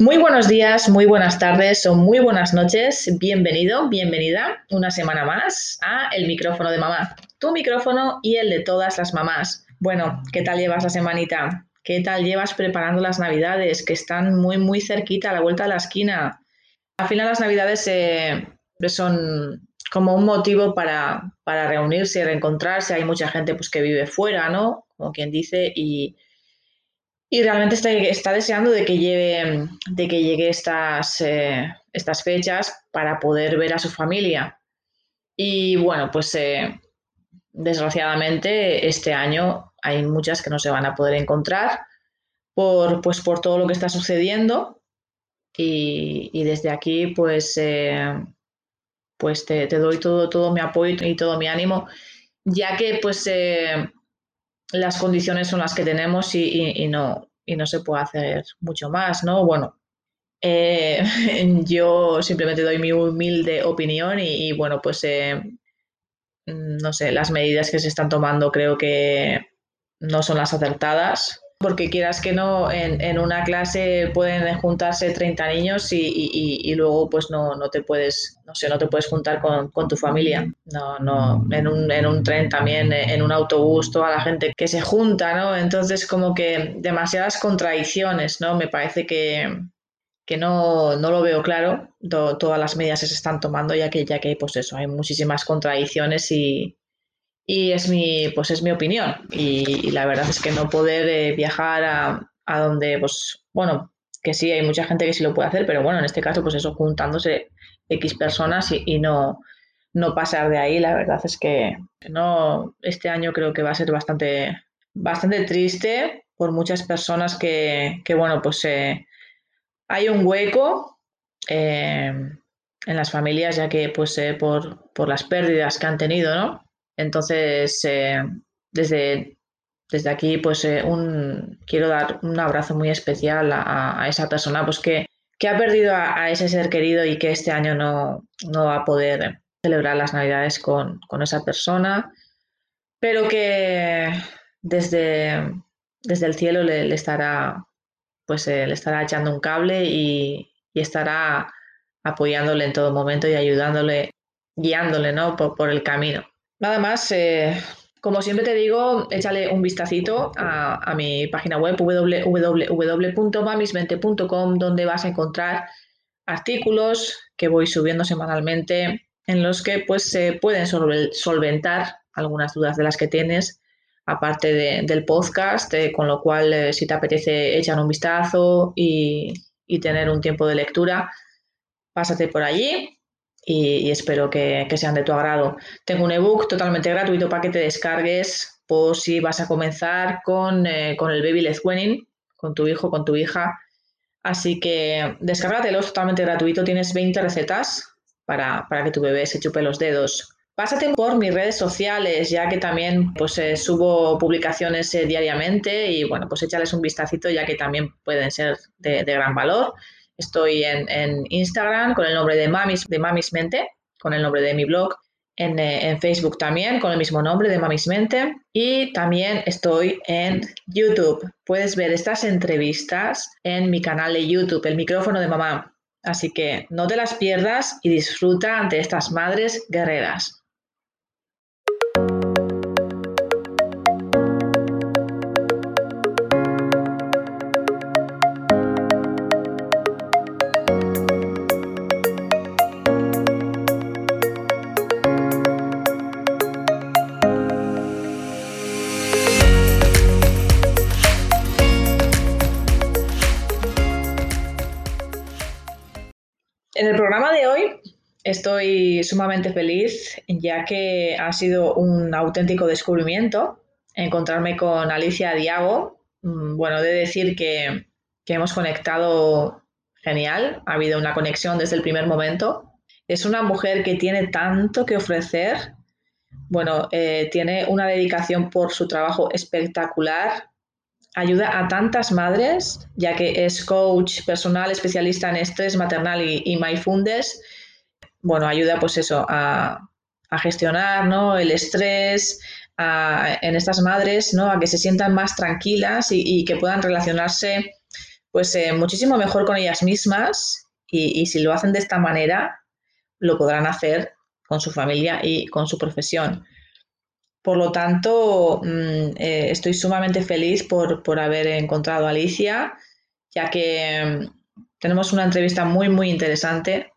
Muy buenos días, muy buenas tardes o muy buenas noches. Bienvenido, bienvenida una semana más a El micrófono de mamá. Tu micrófono y el de todas las mamás. Bueno, ¿qué tal llevas la semanita? ¿Qué tal llevas preparando las navidades que están muy, muy cerquita a la vuelta de la esquina? Al final las navidades eh, son como un motivo para, para reunirse reencontrarse. Hay mucha gente pues, que vive fuera, ¿no? Como quien dice, y y realmente está, está deseando de que, lleve, de que llegue estas, eh, estas fechas para poder ver a su familia. Y bueno, pues eh, desgraciadamente este año hay muchas que no se van a poder encontrar por, pues, por todo lo que está sucediendo. Y, desde aquí, pues, eh, pues te, doy todo, todo mi apoyo y todo mi ánimo, ya que pues las condiciones son las que tenemos y, no, y no se puede hacer mucho más, ¿no? Bueno, eh, yo simplemente doy mi humilde opinión y, bueno, pues eh, no sé, las medidas que se están tomando creo que no son las acertadas porque quieras que no, en, una clase pueden juntarse 30 niños y, luego pues no, no, te puedes, no sé, no te puedes juntar con, tu familia. No, no, en un, en un, tren también, en un autobús, toda la gente que se junta, ¿no? Entonces como que demasiadas contradicciones, ¿no? Me parece que, que no, no lo veo claro, todas las medidas se están tomando ya que, ya que pues eso, hay muchísimas contradicciones y, y es mi, pues es mi opinión. Y, la verdad es que no poder eh, viajar a, a, donde, pues, bueno, que sí, hay mucha gente que sí lo puede hacer, pero bueno, en este caso, pues eso, juntándose X personas y, no, no pasar de ahí, la verdad es que no, este año creo que va a ser bastante, bastante triste por muchas personas que, que bueno, pues eh, hay un hueco eh, en las familias, ya que pues por, por las pérdidas que han tenido, ¿no? Entonces, eh, desde, desde aquí, pues eh, un, quiero dar un abrazo muy especial a, esa persona pues, que, ha perdido a, ese ser querido y que este año no, va a poder celebrar las Navidades con, esa persona, pero que desde, desde el cielo le, estará pues eh, le estará echando un cable y, estará apoyándole en todo momento y ayudándole, guiándole ¿no? por el camino. Nada más, eh, como siempre te digo, échale un vistacito a, mi página web www.mamismente.com donde vas a encontrar artículos que voy subiendo semanalmente en los que pues se pueden solventar algunas dudas de las que tienes aparte del podcast, eh, con lo cual eh, si te apetece echar un vistazo y tener un tiempo de lectura, pásate por allí y, espero que, sean de tu agrado. Tengo un ebook totalmente gratuito para que te descargues por si vas a comenzar con, eh, el Baby Let's Winning, con tu hijo, con tu hija. Así que descárgatelo, es totalmente gratuito. Tienes 20 recetas para, que tu bebé se chupe los dedos. Pásate por mis redes sociales, ya que también pues, eh, subo publicaciones eh, diariamente y bueno, pues échales un vistacito, ya que también pueden ser de gran valor. Estoy en, Instagram con el nombre de Mamis, de Mamis Mente, con el nombre de mi blog. En, eh, en, Facebook también con el mismo nombre de Mamis Mente. Y también estoy en YouTube. Puedes ver estas entrevistas en mi canal de YouTube, El micrófono de mamá. Así que no te las pierdas y disfruta de estas madres guerreras. Estoy sumamente feliz ya que ha sido un auténtico descubrimiento encontrarme con Alicia Diago. Mm, bueno, de decir que, hemos conectado genial, ha habido una conexión desde el primer momento. Es una mujer que tiene tanto que ofrecer. Bueno, eh, tiene una dedicación por su trabajo espectacular ayuda a tantas madres, ya que es coach personal especialista en estrés maternal y, y mindfulness. Bueno, ayuda pues eso a, gestionar ¿no? el estrés en estas madres, ¿no? a que se sientan más tranquilas y, que puedan relacionarse pues eh, muchísimo mejor con ellas mismas y, si lo hacen de esta manera, lo podrán hacer con su familia y con su profesión. Por lo tanto, mm, eh, estoy sumamente feliz por, por, haber encontrado a Alicia, ya que mm, tenemos una entrevista muy, muy interesante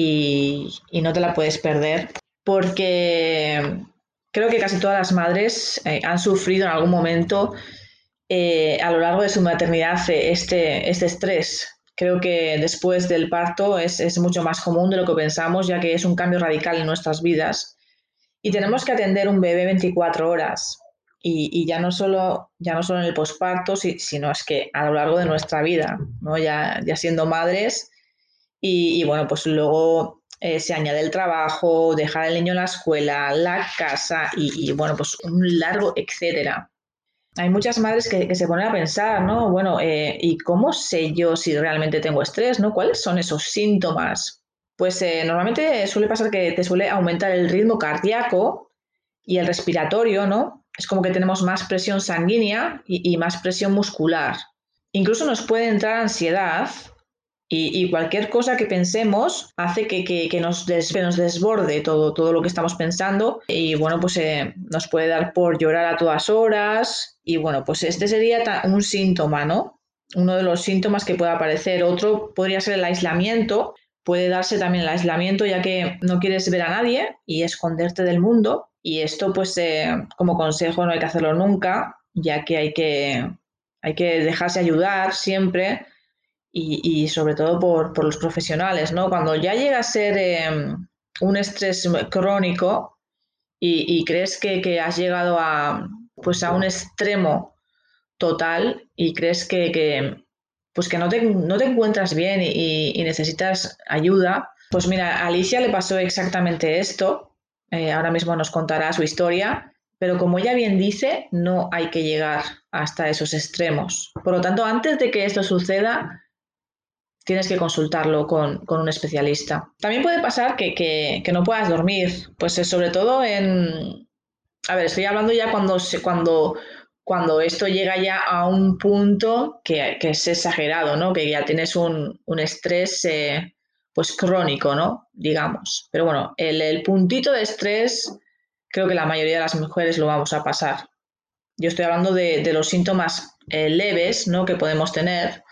y, y, no te la puedes perder, porque creo que casi todas las madres eh, han sufrido en algún momento eh, a lo largo de su maternidad este, este estrés. Creo que después del parto es, es, mucho más común de lo que pensamos, ya que es un cambio radical en nuestras vidas. Y tenemos que atender un bebé 24 horas. Y, y ya, no solo, ya no solo en el posparto, sino es que a lo largo de nuestra vida, ¿no? ya, ya siendo madres. Y, bueno, pues luego eh, se añade el trabajo, dejar al niño en la escuela, la casa y, y bueno, pues un largo etcétera hay muchas madres que, se ponen a pensar, ¿no? Bueno, eh, ¿y cómo sé yo si realmente tengo estrés, ¿no? ¿Cuáles son esos síntomas? Pues eh, normalmente suele pasar que te suele aumentar el ritmo cardíaco y el respiratorio, ¿no? Es como que tenemos más presión sanguínea y más presión muscular. Incluso nos puede entrar ansiedad y, cualquier cosa que pensemos hace que, nos, nos, desborde todo, todo lo que estamos pensando y bueno, pues eh, nos puede dar por llorar a todas horas y bueno, pues este sería un síntoma, ¿no? Uno de los síntomas que puede aparecer. Otro podría ser el aislamiento. Puede darse también el aislamiento ya que no quieres ver a nadie y esconderte del mundo. Y esto pues eh, como consejo no hay que hacerlo nunca, ya que hay que, hay que dejarse ayudar siempre y, sobre todo por, los profesionales, ¿no? Cuando ya llega a ser em, un estrés crónico y, crees que, has llegado a, pues a un extremo total y crees que, pues que no, te, no te encuentras bien y, necesitas ayuda, pues mira, a Alicia le pasó exactamente esto. Eh, ahora mismo nos contará su historia, pero como ella bien dice, no hay que llegar hasta esos extremos. Por lo tanto, antes de que esto suceda, tienes que consultarlo con, un especialista. También puede pasar que, no puedas dormir, pues sobre todo en... A ver, estoy hablando ya cuando, cuando, cuando esto llega ya a un punto que, es exagerado, ¿no? Que ya tienes un, estrés eh, pues crónico, ¿no? Digamos. Pero bueno, el, puntito de estrés creo que la mayoría de las mujeres lo vamos a pasar. Yo estoy hablando de, los síntomas eh, leves, ¿no? Que podemos tener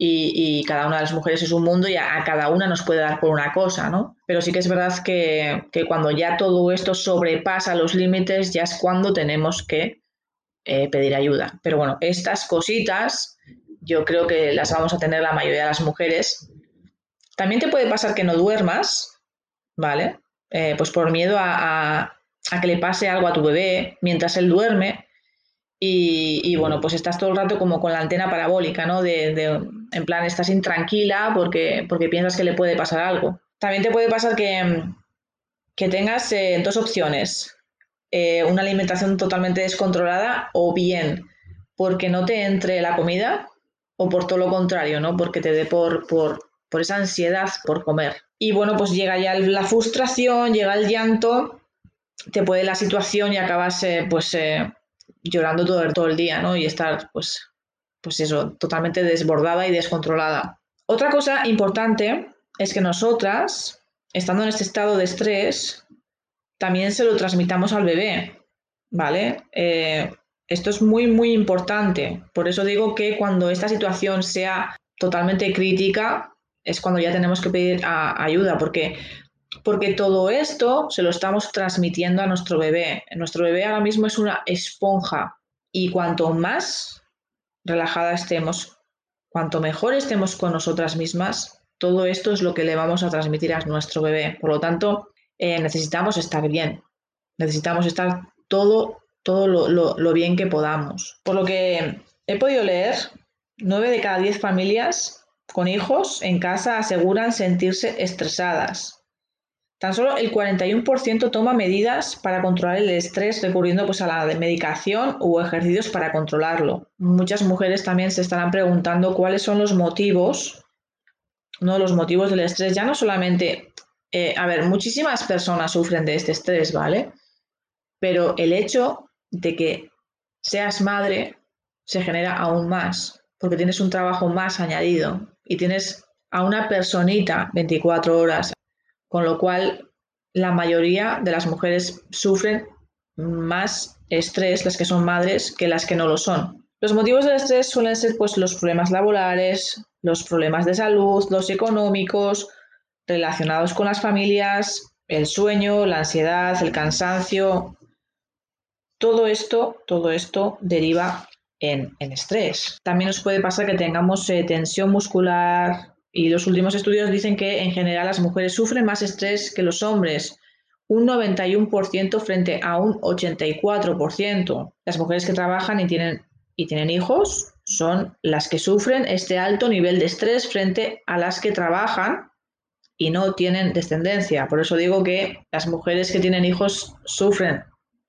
y, cada una de las mujeres es un mundo y a, cada una nos puede dar por una cosa, ¿no? Pero sí que es verdad que, cuando ya todo esto sobrepasa los límites, ya es cuando tenemos que eh, pedir ayuda. Pero bueno, estas cositas yo creo que las vamos a tener la mayoría de las mujeres. También te puede pasar que no duermas, ¿vale? Eh, pues por miedo a, a que le pase algo a tu bebé mientras él duerme y, bueno, pues estás todo el rato como con la antena parabólica, ¿no? De, en plan, estás intranquila porque, porque piensas que le puede pasar algo. También te puede pasar que, que tengas eh, dos opciones. Eh, una alimentación totalmente descontrolada o bien porque no te entre la comida o por todo lo contrario, ¿no? Porque te dé por, por, por esa ansiedad por comer. Y bueno, pues llega ya la frustración, llega el llanto, te puede la situación y acabas eh, pues llorando todo el, día, ¿no? Y estar, pues, pues eso, totalmente desbordada y descontrolada. Otra cosa importante es que nosotras, estando en este estado de estrés, también se lo transmitamos al bebé, ¿vale? Eh, esto es muy, muy importante. Por eso digo que cuando esta situación sea totalmente crítica, es cuando ya tenemos que pedir ayuda, porque porque todo esto se lo estamos transmitiendo a nuestro bebé. Nuestro bebé ahora mismo es una esponja y cuanto más relajada estemos, cuanto mejor estemos con nosotras mismas, todo esto es lo que le vamos a transmitir a nuestro bebé. Por lo tanto, eh, necesitamos estar bien, necesitamos estar todo, todo lo, lo bien que podamos. Por lo que he podido leer, nueve de cada diez familias con hijos en casa aseguran sentirse estresadas, Tan solo el 41% toma medidas para controlar el estrés recurriendo pues, a la medicación o ejercicios para controlarlo. Muchas mujeres también se estarán preguntando cuáles son los motivos, de los motivos del estrés, ya no solamente, eh, a ver, muchísimas personas sufren de este estrés, ¿vale? Pero el hecho de que seas madre se genera aún más. porque tienes un trabajo más añadido y tienes a una personita 24 horas, con lo cual la mayoría de las mujeres sufren más estrés, las que son madres, que las que no lo son. Los motivos del estrés suelen ser pues, los problemas laborales, los problemas de salud, los económicos, relacionados con las familias, el sueño, la ansiedad, el cansancio. Todo esto, todo esto deriva en, estrés. También nos puede pasar que tengamos eh, tensión muscular y los últimos estudios dicen que en general las mujeres sufren más estrés que los hombres, un 91% frente a un 84%. Las mujeres que trabajan y tienen, y tienen hijos son las que sufren este alto nivel de estrés frente a las que trabajan y no tienen descendencia. Por eso digo que las mujeres que tienen hijos sufren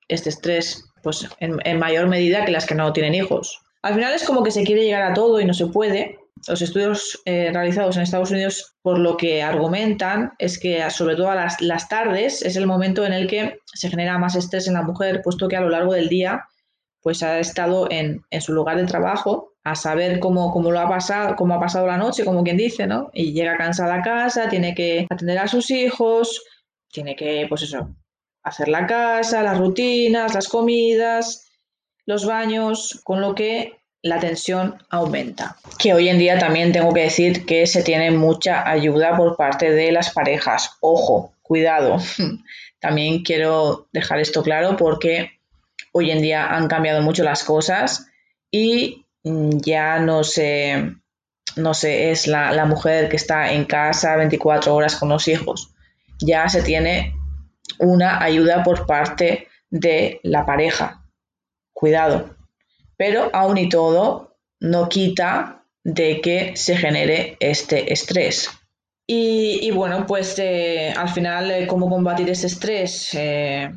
este estrés pues, en, mayor medida que las que no tienen hijos. Al final es como que se quiere llegar a todo y no se puede. Los estudios eh, realizados en Estados Unidos, por lo que argumentan, es que sobre todo a las, las, tardes es el momento en el que se genera más estrés en la mujer, puesto que a lo largo del día pues ha estado en, en su lugar de trabajo a saber cómo, cómo, lo ha pasado, cómo ha pasado la noche, como quien dice, ¿no? Y llega cansada a casa, tiene que atender a sus hijos, tiene que, pues eso, hacer la casa, las rutinas, las comidas, los baños, con lo que la tensión aumenta. Que hoy en día también tengo que decir que se tiene mucha ayuda por parte de las parejas. Ojo, cuidado. También quiero dejar esto claro porque hoy en día han cambiado mucho las cosas y ya no se, no sé, es la, la mujer que está en casa 24 horas con los hijos. Ya se tiene una ayuda por parte de la pareja. Cuidado. Pero aún y todo, no quita de que se genere este estrés. Y, bueno, pues eh, al final, eh, ¿cómo combatir ese estrés? Eh,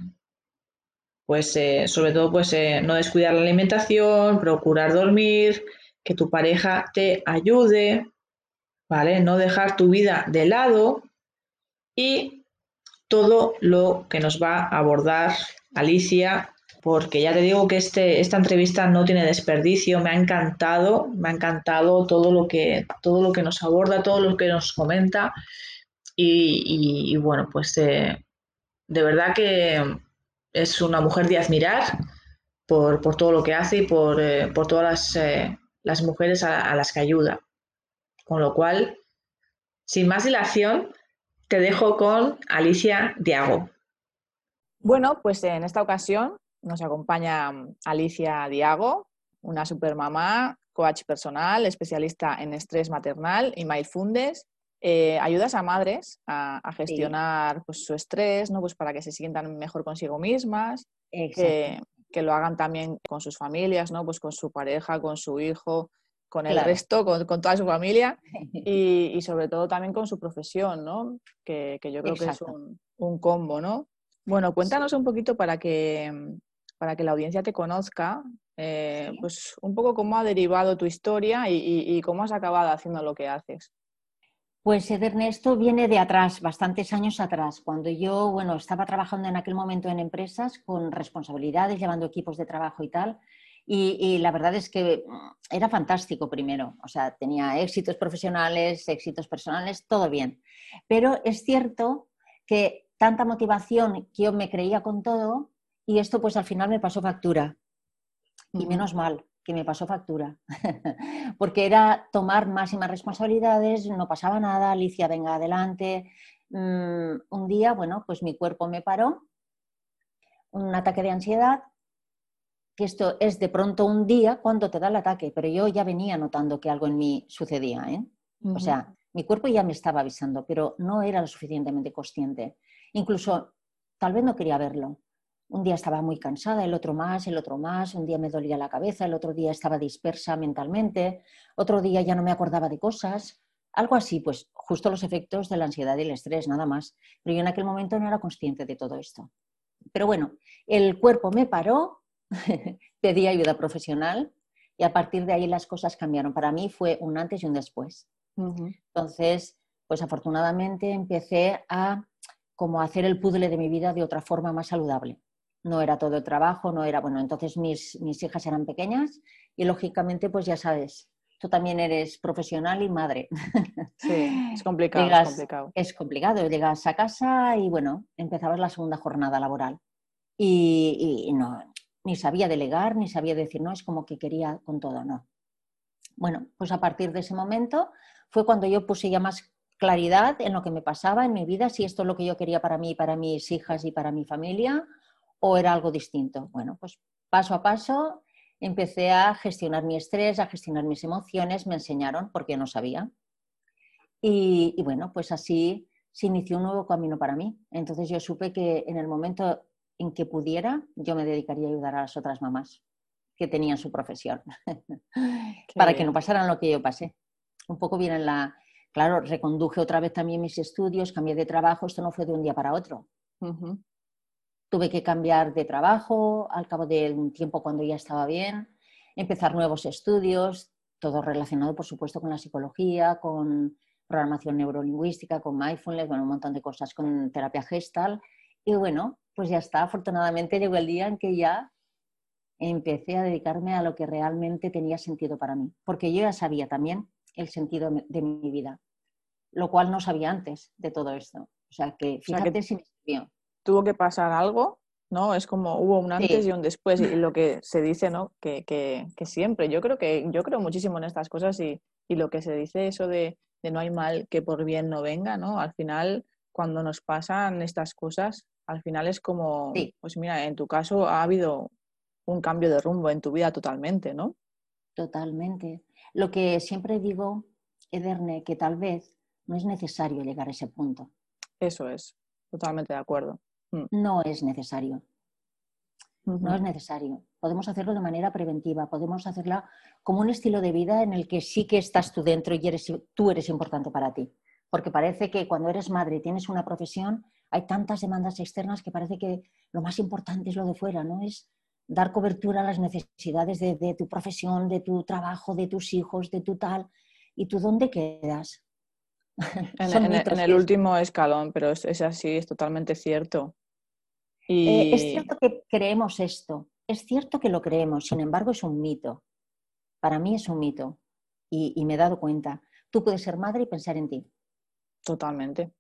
pues sobre todo, pues no descuidar la alimentación, procurar dormir, que tu pareja te ayude, ¿vale? No dejar tu vida de lado y todo lo que nos va a abordar Alicia, porque ya te digo que este, esta entrevista no tiene desperdicio, me ha encantado, me ha encantado todo lo que, todo lo que nos aborda, todo lo que nos comenta y, bueno, pues de verdad que es una mujer de admirar por, todo lo que hace y por, eh, todas las, eh, las mujeres a las que ayuda. Con lo cual, sin más dilación, te dejo con Alicia Diago. Bueno, pues en esta ocasión nos acompaña mm, Alicia Diago, una supermamá, coach personal, especialista en estrés maternal y mindfulness. Eh, ayudas a madres a, gestionar pues, su estrés, ¿no? Pues para que se sientan mejor consigo mismas, que, que, lo hagan también con sus familias, ¿no? Pues con su pareja, con su hijo, con el resto, con, toda su familia y, sobre todo también con su profesión, ¿no? Que, yo creo que es un, combo, ¿no? Bueno, cuéntanos un poquito para que, para que la audiencia te conozca, eh, pues un poco cómo ha derivado tu historia y, cómo has acabado haciendo lo que haces. Pues Ernesto viene de atrás, bastantes años atrás, cuando yo, bueno, estaba trabajando en aquel momento en empresas con responsabilidades, llevando equipos de trabajo y tal, y, la verdad es que mm, era fantástico primero, o sea, tenía éxitos profesionales, éxitos personales, todo bien. Pero es cierto que tanta motivación que yo me creía con todo y esto pues al final me pasó factura. Y menos mal que me pasó factura, porque era tomar más y más responsabilidades, no pasaba nada, Alicia, venga adelante. Mm, un día, bueno, pues mi cuerpo me paró, un ataque de ansiedad que esto es de pronto un día cuando te da el ataque, pero yo ya venía notando que algo en mí sucedía. ¿eh? O sea, mi cuerpo ya me estaba avisando, pero no era lo suficientemente consciente. Incluso tal vez no quería verlo. Un día estaba muy cansada, el otro más, el otro más, un día me dolía la cabeza, el otro día estaba dispersa mentalmente, otro día ya no me acordaba de cosas, algo así, pues justo los efectos de la ansiedad y el estrés, nada más. Pero yo en aquel momento no era consciente de todo esto. Pero bueno, el cuerpo me paró, pedí ayuda profesional y a partir de ahí las cosas cambiaron. Para mí fue un antes y un después. Entonces, pues afortunadamente empecé a como hacer el puzzle de mi vida de otra forma más saludable. No era todo el trabajo, no era, bueno, entonces mis, mis hijas eran pequeñas y lógicamente, pues ya sabes, tú también eres profesional y madre. Sí, es complicado, es complicado. Es complicado. Llegas a casa y bueno, empezabas la segunda jornada laboral. Y, y no, ni sabía delegar, ni sabía decir, no, es como que quería con todo, no. Bueno, pues a partir de ese momento fue cuando yo puse ya más claridad en lo que me pasaba en mi vida, si esto es lo que yo quería para mí, para mis hijas y para mi familia, o era algo distinto. Bueno, pues paso a paso empecé a gestionar mi estrés, a gestionar mis emociones, me enseñaron porque no sabía. Y, y, bueno, pues así se inició un nuevo camino para mí. Entonces yo supe que en el momento en que pudiera, yo me dedicaría a ayudar a las otras mamás que tenían su profesión, para que no pasaran lo que yo pasé. Un poco bien en la... Claro, reconduje otra vez también mis estudios, cambié de trabajo, esto no fue de un día para otro. Tuve que cambiar de trabajo al cabo de un tiempo cuando ya estaba bien, empezar nuevos estudios, todo relacionado, por supuesto, con la psicología, con programación neurolingüística, con mindfulness, bueno, un montón de cosas, con terapia gestal. Y bueno, pues ya está, afortunadamente llegó el día en que ya empecé a dedicarme a lo que realmente tenía sentido para mí, porque yo ya sabía también el sentido de mi vida, lo cual no sabía antes de todo esto. O sea que fíjate si me sirvió. Tuvo que pasar algo, ¿no? Es como hubo un antes y un después, y lo que se dice, ¿no? Que, que, que, siempre, yo creo que yo creo muchísimo en estas cosas y, y lo que se dice eso de, de, no hay mal que por bien no venga, ¿no? Al final, cuando nos pasan estas cosas, al final es como, pues mira, en tu caso ha habido un cambio de rumbo en tu vida totalmente, ¿no? Totalmente. Lo que siempre digo, Ederne, que tal vez no es necesario llegar a ese punto. Eso es, totalmente de acuerdo. Mm. No es necesario. No es necesario. Podemos hacerlo de manera preventiva, podemos hacerla como un estilo de vida en el que sí que estás tú dentro y eres, tú eres importante para ti. Porque parece que cuando eres madre y tienes una profesión, hay tantas demandas externas que parece que lo más importante es lo de fuera, ¿no? Es dar cobertura a las necesidades de, tu profesión, de tu trabajo, de tus hijos, de tu tal. ¿Y tú dónde quedas? En, el último escalón, pero es, así, es totalmente cierto. Eh, es cierto que creemos esto, es cierto que lo creemos, sin embargo es un mito. Para mí es un mito y, y me he dado cuenta. Tú puedes ser madre y pensar en ti. Totalmente.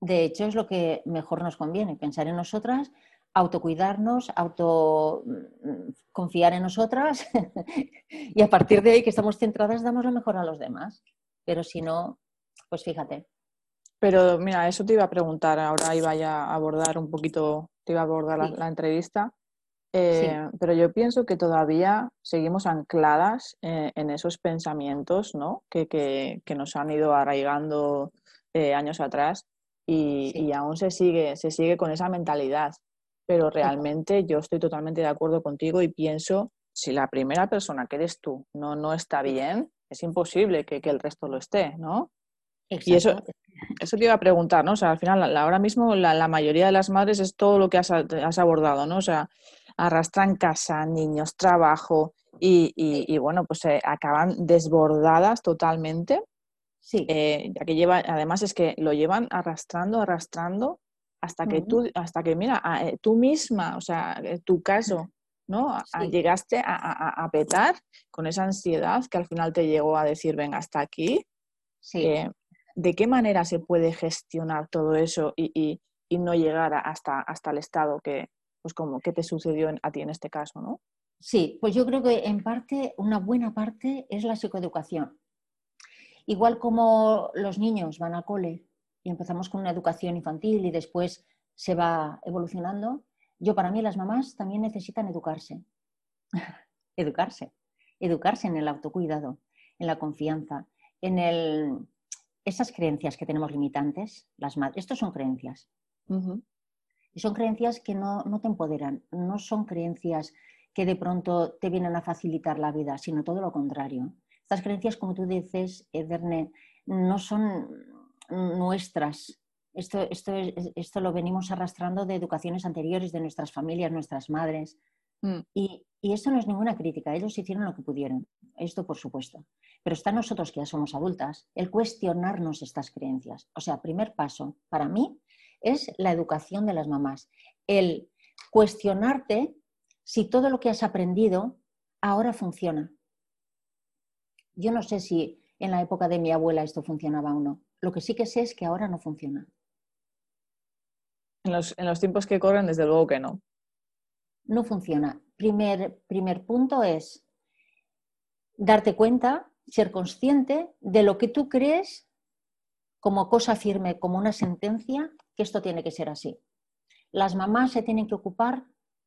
De hecho, es lo que mejor nos conviene, pensar en nosotras, autocuidarnos, auto mm, confiar en nosotras y a partir de ahí que estamos centradas damos lo mejor a los demás. Pero si no, pues fíjate. Pero mira, eso te iba a preguntar, ahora iba a abordar un poquito, te iba a abordar la, entrevista, eh, pero yo pienso que todavía seguimos ancladas eh, en esos pensamientos ¿no? que, que, que, nos han ido arraigando eh, años atrás y, aún se sigue, se sigue con esa mentalidad. Pero realmente yo estoy totalmente de acuerdo contigo y pienso, si la primera persona que eres tú no, no está bien, es imposible que, el resto lo esté, ¿no? Y eso, eso te iba a preguntar, ¿no? O sea, al final, ahora mismo la, mayoría de las madres es todo lo que has, abordado, ¿no? O sea, arrastran casa, niños, trabajo y, y, bueno, pues se acaban desbordadas totalmente Sí. Eh, ya que lleva, además es que lo llevan arrastrando, arrastrando, hasta que tú, hasta que, mira, eh, tú misma, o sea, eh, tu caso, ¿no? llegaste a, petar con esa ansiedad que al final te llegó a decir, venga, hasta aquí. Sí. ¿De qué manera se puede gestionar todo eso y, y, no llegar hasta, hasta el estado que, pues como, que te sucedió a ti en este caso, ¿no? Sí, pues yo creo que en parte, una buena parte es la psicoeducación. Igual como los niños van al cole y empezamos con una educación infantil y después se va evolucionando, yo para mí las mamás también necesitan educarse. educarse. Educarse en el autocuidado, en la confianza, en el... esas creencias que tenemos limitantes, las madres. Estos son creencias. Y son creencias que no, no te empoderan, no son creencias que de pronto te vienen a facilitar la vida, sino todo lo contrario. Estas creencias, como tú dices, Ederne, no son nuestras. Esto, esto, esto lo venimos arrastrando de educaciones anteriores, de nuestras familias, nuestras madres. Mm. Y, y, esto no es ninguna crítica, ellos hicieron lo que pudieron, esto por supuesto. Pero está nosotros que ya somos adultas, el cuestionarnos estas creencias. O sea, primer paso para mí es la educación de las mamás, el cuestionarte si todo lo que has aprendido ahora funciona Yo no sé si en la época de mi abuela esto funcionaba o no. Lo que sí que sé es que ahora no funciona. En los, en los tiempos que corren, desde luego que no. No funciona. Primer, primer punto es darte cuenta, ser consciente de lo que tú crees como cosa firme, como una sentencia, que esto tiene que ser así. Las mamás se tienen que ocupar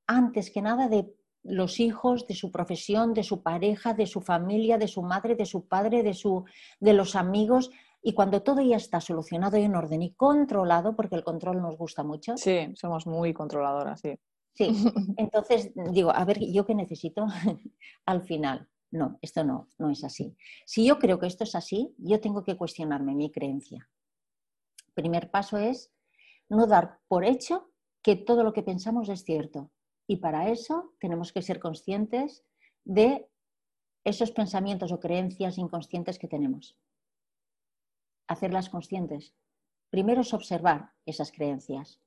antes que nada de los hijos, de su profesión, de su pareja, de su familia, de su madre, de su padre, de, su, de los amigos. Y cuando todo ya está solucionado y en orden y controlado, porque el control nos gusta mucho. Sí, somos muy controladoras, sí. Sí, entonces digo, a ver, ¿yo qué necesito al final? No, esto no, no es así. Si yo creo que esto es así, yo tengo que cuestionarme mi creencia. Primer paso es no dar por hecho que todo lo que pensamos es cierto. Y para eso tenemos que ser conscientes de esos pensamientos o creencias inconscientes que tenemos. Hacerlas conscientes. Primero es observar esas creencias,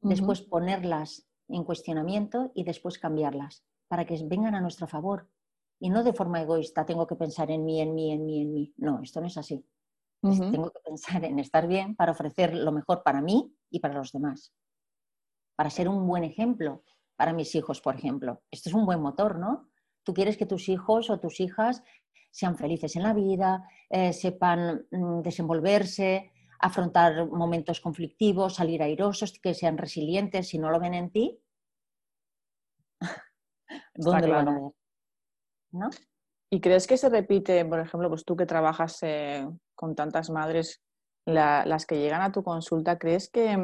después ponerlas en cuestionamiento y después cambiarlas para que vengan a nuestro favor. Y no de forma egoísta, tengo que pensar en mí, en mí, en mí, en mí. No, esto no es así. Tengo que pensar en estar bien para ofrecer lo mejor para mí y para los demás. Para ser un buen ejemplo para mis hijos, por ejemplo. Esto es un buen motor, ¿no? Tú quieres que tus hijos o tus hijas sean felices en la vida, eh, sepan mm, desenvolverse, afrontar momentos conflictivos, salir airosos, que sean resilientes. Si no lo ven en ti, ¿dónde lo van a ver? ¿No? ¿Y crees que se repite, por ejemplo, pues tú que trabajas eh, con tantas madres, las que llegan a tu consulta, ¿crees que,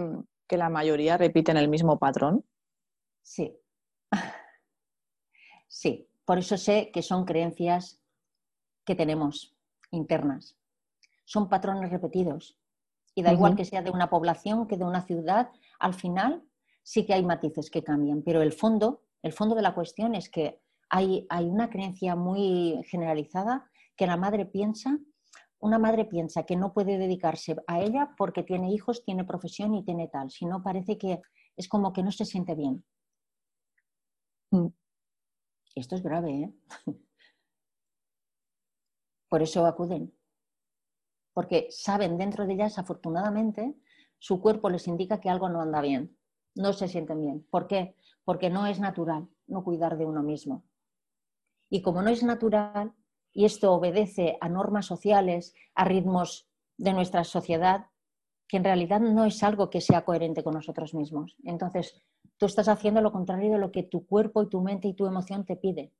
que la mayoría repiten el mismo patrón? Sí. Sí, por eso sé que son creencias que tenemos internas. Son patrones repetidos. Y da igual que sea de una población que de una ciudad, al final sí que hay matices que cambian, pero el fondo, el fondo de la cuestión es que hay, hay una creencia muy generalizada que la madre piensa, una madre piensa que no puede dedicarse a ella porque tiene hijos, tiene profesión y tiene tal, sino parece que es como que no se siente bien. Mm. Esto es grave, ¿eh? Por eso acuden. Porque saben dentro de ellas, afortunadamente, su cuerpo les indica que algo no anda bien. No se sienten bien. ¿Por qué? Porque no es natural no cuidar de uno mismo. Y como no es natural, y esto obedece a normas sociales, a ritmos de nuestra sociedad, que en realidad no es algo que sea coherente con nosotros mismos. Entonces, tú estás haciendo lo contrario de lo que tu cuerpo y tu mente y tu emoción te pide.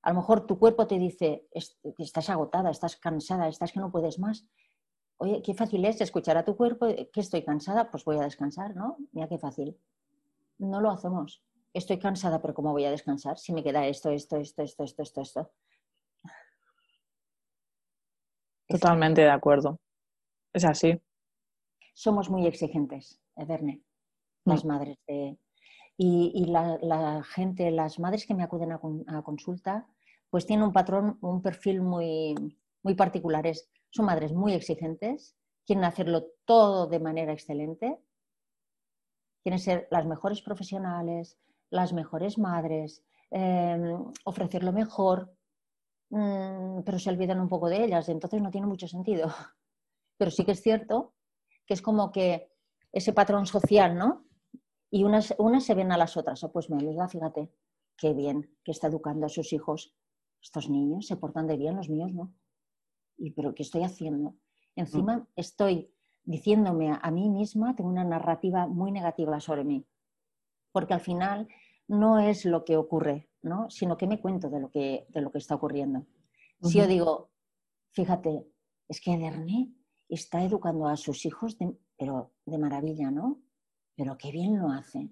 A lo mejor tu cuerpo te dice, estás agotada, estás cansada, estás que no puedes más. Oye, qué fácil es escuchar a tu cuerpo, que estoy cansada, pues voy a descansar, ¿no? Mira qué fácil. No lo hacemos. Estoy cansada, pero ¿cómo voy a descansar si me queda esto, esto, esto, esto, esto, esto, esto? Totalmente de acuerdo. Es así. Somos muy exigentes, Ederne las mm. madres de... Y, la, gente, las madres que me acuden a, consulta, pues tienen un patrón, un perfil muy, muy particular. son madres muy exigentes, quieren hacerlo todo de manera excelente, quieren ser las mejores profesionales, las mejores madres, em, ofrecer lo mejor, mm, pero se olvidan un poco de ellas, entonces no tiene mucho sentido. Pero sí que es cierto que es como que ese patrón social, ¿no? Y unas, unas se ven a las otras. Oh, pues mi amiga, fíjate, qué bien que está educando a sus hijos. Estos niños se portan de bien, los míos no. ¿Y pero qué estoy haciendo? Encima mm. estoy diciéndome a, mí misma, tengo una narrativa muy negativa sobre mí. Porque al final no es lo que ocurre, ¿no? sino que me cuento de lo que, de lo que está ocurriendo. Si yo digo, fíjate, es que Ederné está educando a sus hijos, pero de maravilla, ¿no? pero qué bien lo hace.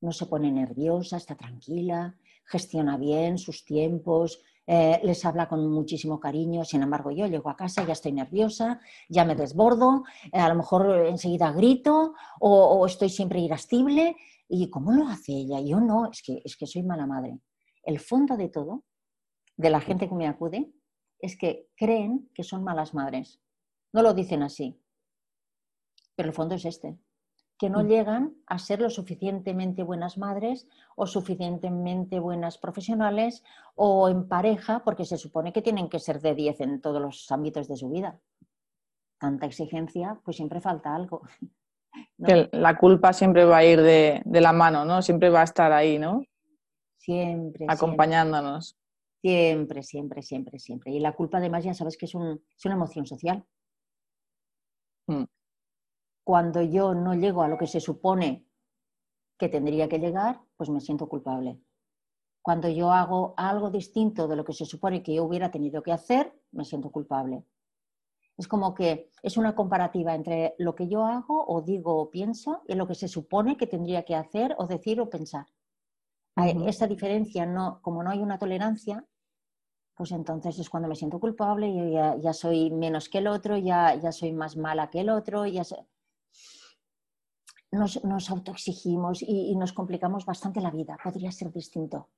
No se pone nerviosa, está tranquila, gestiona bien sus tiempos, eh, les habla con muchísimo cariño. Sin embargo, yo llego a casa, ya estoy nerviosa, ya me desbordo, eh, a lo mejor enseguida grito o, estoy siempre irascible. ¿Y cómo lo hace ella? Yo no, es que, es que soy mala madre. El fondo de todo, de la gente que me acude, es que creen que son malas madres. No lo dicen así, pero el fondo es este que no Mm. llegan a ser lo suficientemente buenas madres o suficientemente buenas profesionales o en pareja, porque se supone que tienen que ser de 10 en todos los ámbitos de su vida. Tanta exigencia, pues siempre falta algo. ¿no? Que la culpa siempre va a ir de, de la mano, ¿no? Siempre va a estar ahí, ¿no? Siempre, siempre. Acompañándonos. Siempre, siempre, siempre, siempre. Y la culpa además ya sabes que es, un- es una emoción social. Mm. Cuando yo no llego a lo que se supone que tendría que llegar, pues me siento culpable. Cuando yo hago algo distinto de lo que se supone que yo hubiera tenido que hacer, me siento culpable. Es como que es una comparativa entre lo que yo hago o digo o pienso y lo que se supone que tendría que hacer o decir o pensar. Ujú. Esa diferencia, no, como no hay una tolerancia, pues entonces es cuando me siento culpable, yo ya, ya soy menos que el otro, ya, ya soy más mala que el otro, ya se- nos, nos autoexigimos y, y nos complicamos bastante la vida. Podría ser distinto.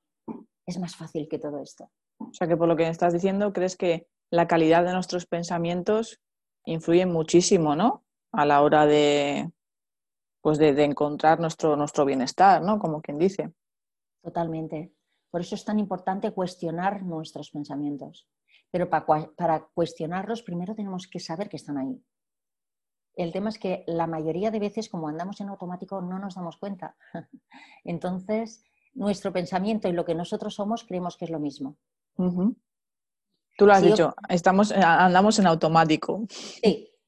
Es más fácil que todo esto. O sea que por lo que estás diciendo, crees que la calidad de nuestros pensamientos influye muchísimo, ¿no? A la hora de, pues de, de encontrar nuestro, nuestro bienestar, ¿no? Como quien dice. Totalmente. Por eso es tan importante cuestionar nuestros pensamientos. Pero para, para cuestionarlos, primero tenemos que saber que están ahí. El tema es que la mayoría de veces, como andamos en automático, no nos damos cuenta. Entonces, nuestro pensamiento y lo que nosotros somos creemos que es lo mismo. Tú lo has Sí, dicho, estamos, eh, andamos en automático. Sí,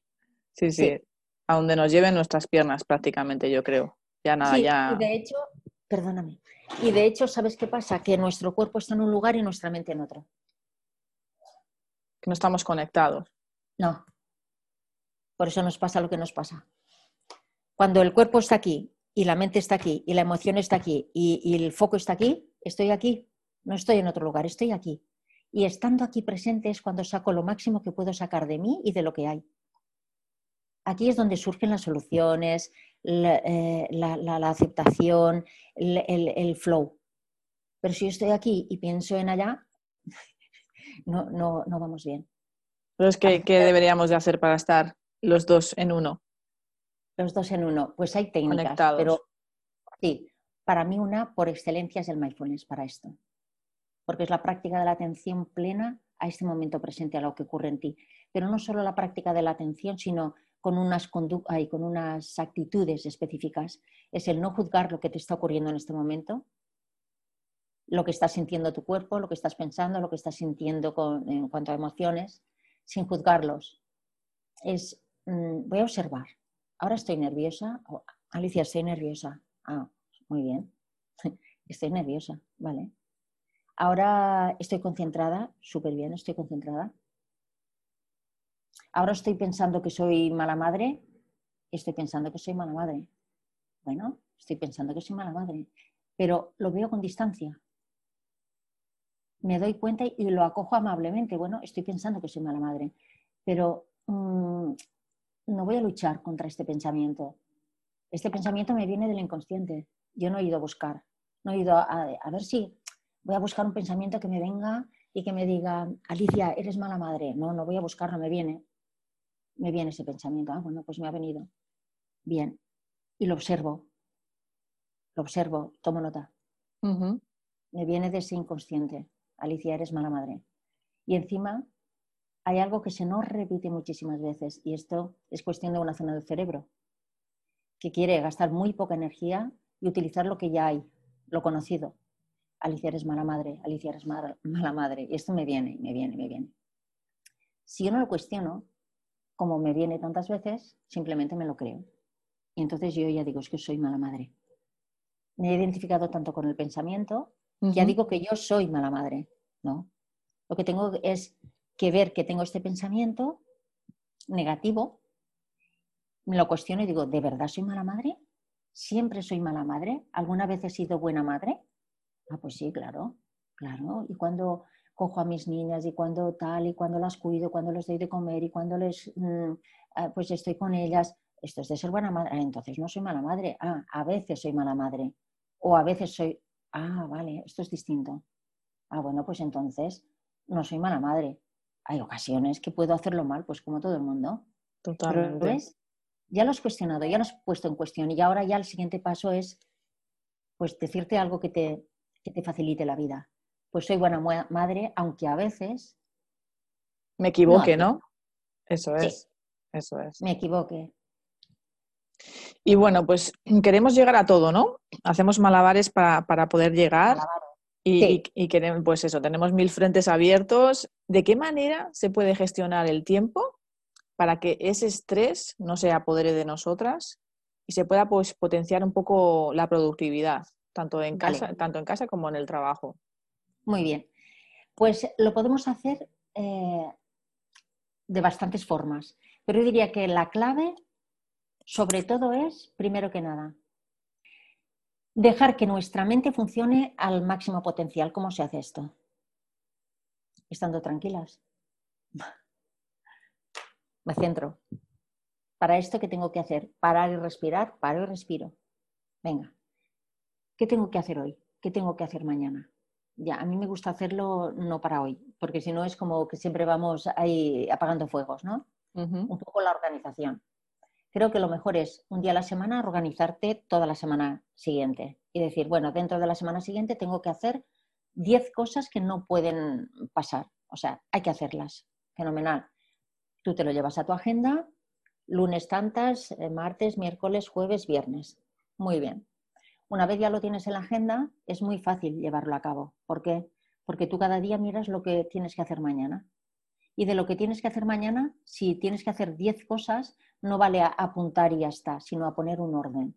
Sí, sí, Sí. A donde nos lleven nuestras piernas prácticamente, yo creo. Ya nada, sí, ya. y de hecho, perdóname, y de hecho, ¿sabes qué pasa? Que nuestro cuerpo está en un lugar y nuestra mente en otro. que no estamos conectados. No. Por eso nos pasa lo que nos pasa. Cuando el cuerpo está aquí y la mente está aquí y la emoción está aquí y, y el foco está aquí, estoy aquí, no estoy en otro lugar, estoy aquí. Y estando aquí presente es cuando saco lo máximo que puedo sacar de mí y de lo que hay. Aquí es donde surgen las soluciones, la, eh, la- la- la aceptación, el, el- el flow. Pero si yo estoy aquí y pienso en allá, no, no, no vamos bien. Entonces, ¿qué, qué Hacer- deberíamos de hacer para estar los dos en uno? Los dos en uno. Pues hay técnicas, Conectados. pero sí, para mí una por excelencia es el mindfulness para esto. Porque es la práctica de la atención plena a este momento presente, a lo que ocurre en ti. Pero no solo la práctica de la atención, sino con unas, ay, con unas actitudes específicas. Es el no juzgar lo que te está ocurriendo en este momento, lo que está sintiendo tu cuerpo, lo que estás pensando, lo que estás sintiendo con- en cuanto a emociones, sin juzgarlos. Es, mm, voy a observar. Ahora estoy nerviosa. Alicia, estoy nerviosa. Ah, muy bien. Estoy nerviosa, vale. Ahora estoy concentrada, súper bien, estoy concentrada. Ahora estoy pensando que soy mala madre, estoy pensando que soy mala madre. Bueno, estoy pensando que soy mala madre, pero lo veo con distancia. Me doy cuenta y lo acojo amablemente. Bueno, estoy pensando que soy mala madre, pero mm, no voy a luchar contra este pensamiento. Este pensamiento me viene del inconsciente. Yo no he ido a buscar, no he ido a, ver si voy a buscar un pensamiento que me venga y que me diga, Alicia, eres mala madre. No, no voy a buscarlo, me viene. Me viene ese pensamiento. Ah, bueno, pues me ha venido. Bien. Y lo observo. Lo observo, tomo nota. Me viene de ese inconsciente. Alicia, eres mala madre. Y encima hay algo que se nos repite muchísimas veces y esto es cuestión de una zona del cerebro que quiere gastar muy poca energía y utilizar lo que ya hay, lo conocido. Alicia eres mala madre, Alicia eres mala, mala madre. Y esto me viene, me viene, me viene. Si yo no lo cuestiono, como me viene tantas veces, simplemente me lo creo. Y entonces yo ya digo, es que soy mala madre. Me he identificado tanto con el pensamiento ya Ujú. digo que yo soy mala madre, ¿no? Lo que tengo es que ver que tengo este pensamiento negativo, me lo cuestiono y digo, ¿de verdad soy mala madre? ¿Siempre soy mala madre? ¿Alguna vez he sido buena madre? Ah, pues sí, claro, claro. Y cuando cojo a mis niñas y cuando tal, y cuando las cuido, cuando les doy de comer y cuando les, mm, ah, pues estoy con ellas, esto es de ser buena madre. Ah, entonces no soy mala madre. Ah, a veces soy mala madre. O a veces soy, ah, vale, esto es distinto. Ah, bueno, pues entonces no soy mala madre. Hay ocasiones que puedo hacerlo mal, pues como todo el mundo. Pero Totalmente. ¿ves? ya lo has cuestionado, ya lo has puesto en cuestión y ahora ya el siguiente paso es pues decirte algo que te, que te facilite la vida. Pues soy buena madre, aunque a veces... Me equivoque, ¿no? Eso es, eso es. Me equivoque. Y bueno, pues queremos llegar a todo, ¿no? Hacemos malabares para, poder llegar. Y, y, queremos, pues eso, tenemos mil frentes abiertos. ¿De qué manera se puede gestionar el tiempo para que ese estrés no se apodere de nosotras y se pueda pues, potenciar un poco la productividad, tanto en, casa, tanto en casa como en el trabajo? Muy bien. Pues lo podemos hacer eh, de bastantes formas, pero yo diría que la clave sobre todo es, primero que nada, dejar que nuestra mente funcione al máximo potencial. ¿Cómo se hace esto? Estando tranquilas. Me centro. Para esto, ¿qué tengo que hacer? Parar y respirar, paro y respiro. Venga. ¿Qué tengo que hacer hoy? ¿Qué tengo que hacer mañana? Ya, a mí me gusta hacerlo no para hoy, porque si no es como que siempre vamos ahí apagando fuegos, ¿no? Un poco la organización creo que lo mejor es un día a la semana organizarte toda la semana siguiente y decir, bueno, dentro de la semana siguiente tengo que hacer 10 cosas que no pueden pasar. O sea, hay que hacerlas. Fenomenal. Tú te lo llevas a tu agenda, lunes tantas, eh, martes, miércoles, jueves, viernes. Muy bien. Una vez ya lo tienes en la agenda, es muy fácil llevarlo a cabo. ¿Por qué? Porque tú cada día miras lo que tienes que hacer mañana. Y de lo que tienes que hacer mañana, si tienes que hacer 10 cosas, no vale a apuntar y ya está, sino a poner un orden,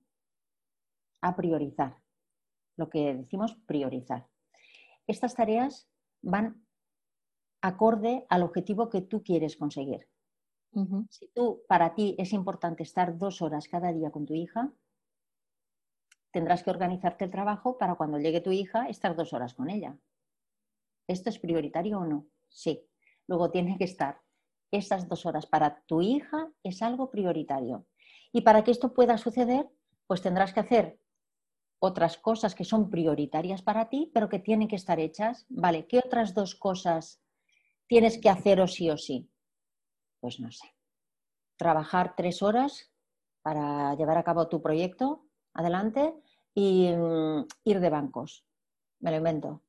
a priorizar. Lo que decimos priorizar. Estas tareas van acorde al objetivo que tú quieres conseguir. Si tú, para ti es importante estar dos horas cada día con tu hija, tendrás que organizarte el trabajo para cuando llegue tu hija estar dos horas con ella. ¿Esto es prioritario o no? Sí. Luego tiene que estar esas dos horas para tu hija es algo prioritario. Y para que esto pueda suceder, pues tendrás que hacer otras cosas que son prioritarias para ti, pero que tienen que estar hechas. Vale, ¿qué otras dos cosas tienes que hacer o sí o sí? Pues no sé. Trabajar tres horas para llevar a cabo tu proyecto adelante y mm, ir de bancos. Me lo invento.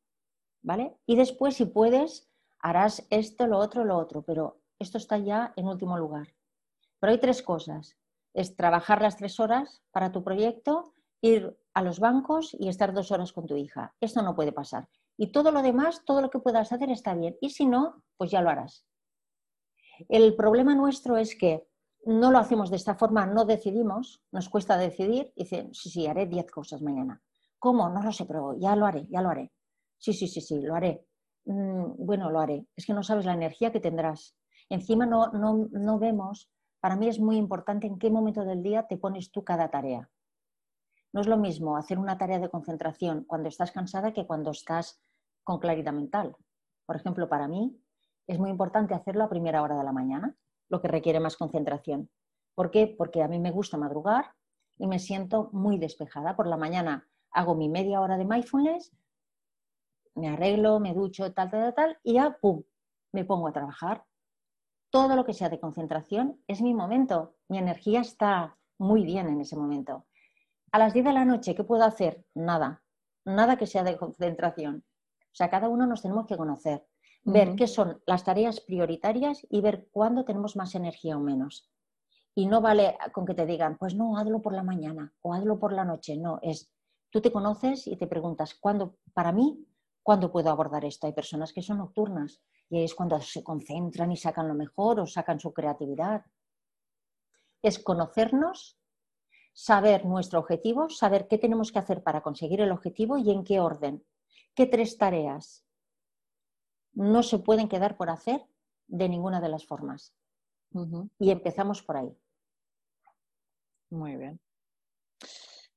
¿Vale? Y después, si puedes, harás esto, lo otro, lo otro, pero esto está ya en último lugar. Pero hay tres cosas. Es trabajar las tres horas para tu proyecto, ir a los bancos y estar dos horas con tu hija. Esto no puede pasar. Y todo lo demás, todo lo que puedas hacer está bien. Y si no, pues ya lo harás. El problema nuestro es que no lo hacemos de esta forma, no decidimos, nos cuesta decidir y dicen, sí, sí, haré diez cosas mañana. ¿Cómo? No lo sé, pero ya lo haré, ya lo haré. Sí, sí, sí, sí, lo haré. Mm, bueno, lo haré. Es que no sabes la energía que tendrás. Encima no, no, vemos, para mí es muy importante en qué momento del día te pones tú cada tarea. No es lo mismo hacer una tarea de concentración cuando estás cansada que cuando estás con claridad mental. Por ejemplo, para mí es muy importante hacerlo a primera hora de la mañana, lo que requiere más concentración. ¿Por qué? Porque a mí me gusta madrugar y me siento muy despejada. Por la mañana hago mi media hora de mindfulness, me arreglo, me ducho, tal, tal, tal, y ya, ¡pum!, me pongo a trabajar todo lo que sea de concentración es mi momento. Mi energía está muy bien en ese momento. A las 10 de la noche, ¿qué puedo hacer? Nada. Nada que sea de concentración. O sea, cada uno nos tenemos que conocer, ver qué son las tareas prioritarias y ver cuándo tenemos más energía o menos. Y no vale con que te digan, pues no, hazlo por la mañana o hazlo por la noche. No, es, tú te conoces y te preguntas, ¿cuándo, para mí, cuándo puedo abordar esto? Hay personas que son nocturnas y es cuando se concentran y sacan lo mejor o sacan su creatividad. Es conocernos, saber nuestro objetivo, saber qué tenemos que hacer para conseguir el objetivo y en qué orden. ¿Qué tres tareas no se pueden quedar por hacer de ninguna de las formas? Y empezamos por ahí. Muy bien.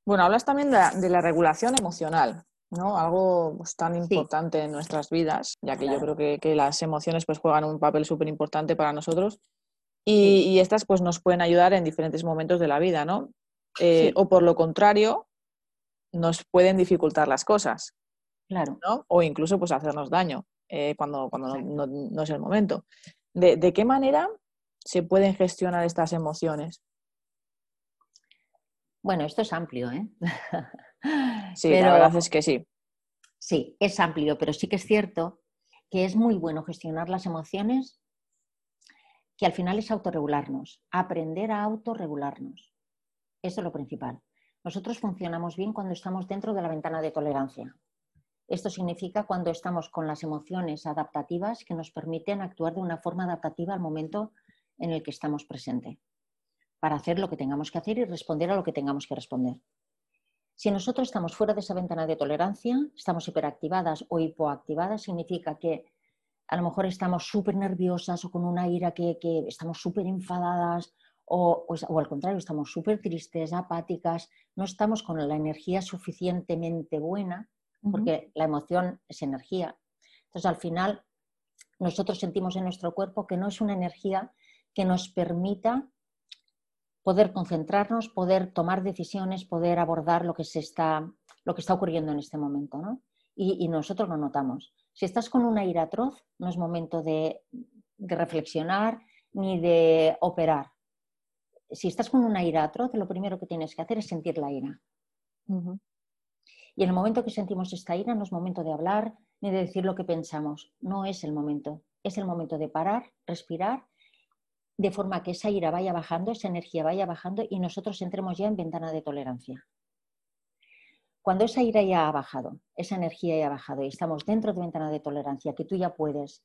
Bueno, hablas también de la regulación emocional. ¿No? Algo pues, tan importante en nuestras vidas, ya que yo creo que, las emociones pues juegan un papel súper importante para nosotros y, estas pues nos pueden ayudar en diferentes momentos de la vida, ¿no? Eh, o por lo contrario, nos pueden dificultar las cosas, claro. ¿no? O incluso pues hacernos daño eh, cuando, cuando no, es el momento. ¿De, ¿De qué manera se pueden gestionar estas emociones? Bueno, esto es amplio, ¿eh? Sí, la verdad es que sí. Sí, es amplio, pero sí que es cierto que es muy bueno gestionar las emociones, que al final es autorregularnos, aprender a autorregularnos. Eso es lo principal. Nosotros funcionamos bien cuando estamos dentro de la ventana de tolerancia. Esto significa cuando estamos con las emociones adaptativas que nos permiten actuar de una forma adaptativa al momento en el que estamos presentes, para hacer lo que tengamos que hacer y responder a lo que tengamos que responder. Si nosotros estamos fuera de esa ventana de tolerancia, estamos hiperactivadas o hipoactivadas, significa que a lo mejor estamos súper nerviosas o con una ira que, estamos súper enfadadas o, o, al contrario, estamos súper tristes, apáticas, no estamos con la energía suficientemente buena, porque la emoción es energía. Entonces, al final, nosotros sentimos en nuestro cuerpo que no es una energía que nos permita poder concentrarnos, poder tomar decisiones, poder abordar lo que, se está, lo que está ocurriendo en este momento. ¿no? Y, nosotros lo notamos. Si estás con una ira atroz, no es momento de, reflexionar ni de operar. Si estás con una ira atroz, lo primero que tienes que hacer es sentir la ira. Y en el momento que sentimos esta ira, no es momento de hablar ni de decir lo que pensamos. No es el momento. Es el momento de parar, respirar de forma que esa ira vaya bajando, esa energía vaya bajando y nosotros entremos ya en ventana de tolerancia. Cuando esa ira ya ha bajado, esa energía ya ha bajado y estamos dentro de ventana de tolerancia, que tú ya puedes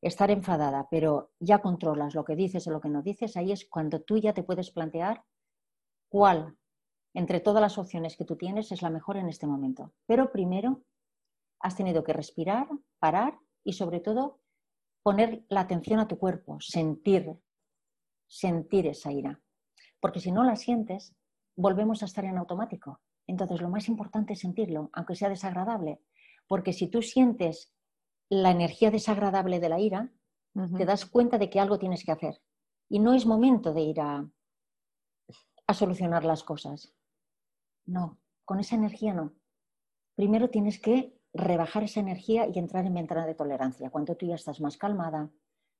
estar enfadada, pero ya controlas lo que dices o lo que no dices, ahí es cuando tú ya te puedes plantear cuál entre todas las opciones que tú tienes es la mejor en este momento. Pero primero has tenido que respirar, parar y sobre todo poner la atención a tu cuerpo, sentir, sentir esa ira. Porque si no la sientes, volvemos a estar en automático. Entonces lo más importante es sentirlo, aunque sea desagradable. Porque si tú sientes la energía desagradable de la ira, te das cuenta de que algo tienes que hacer. Y no es momento de ir a, a solucionar las cosas. No, con esa energía no. Primero tienes que rebajar esa energía y entrar en ventana de tolerancia. Cuando tú ya estás más calmada,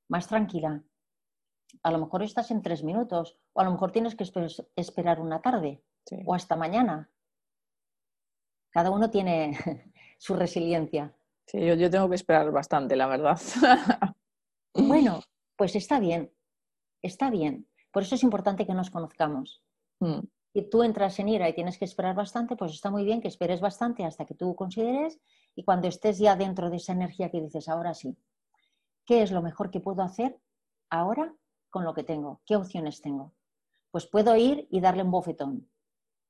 más tranquila, a lo mejor estás en tres minutos o a lo mejor tienes que esperar una tarde o hasta mañana. Cada uno tiene su resiliencia. Sí, yo, tengo que esperar bastante, la verdad. bueno, pues está bien, está bien. Por eso es importante que nos conozcamos. Mm. Si tú entras en ira y tienes que esperar bastante, pues está muy bien que esperes bastante hasta que tú consideres y cuando estés ya dentro de esa energía que dices, ahora sí, ¿qué es lo mejor que puedo hacer ahora con lo que tengo? ¿Qué opciones tengo? Pues puedo ir y darle un bofetón.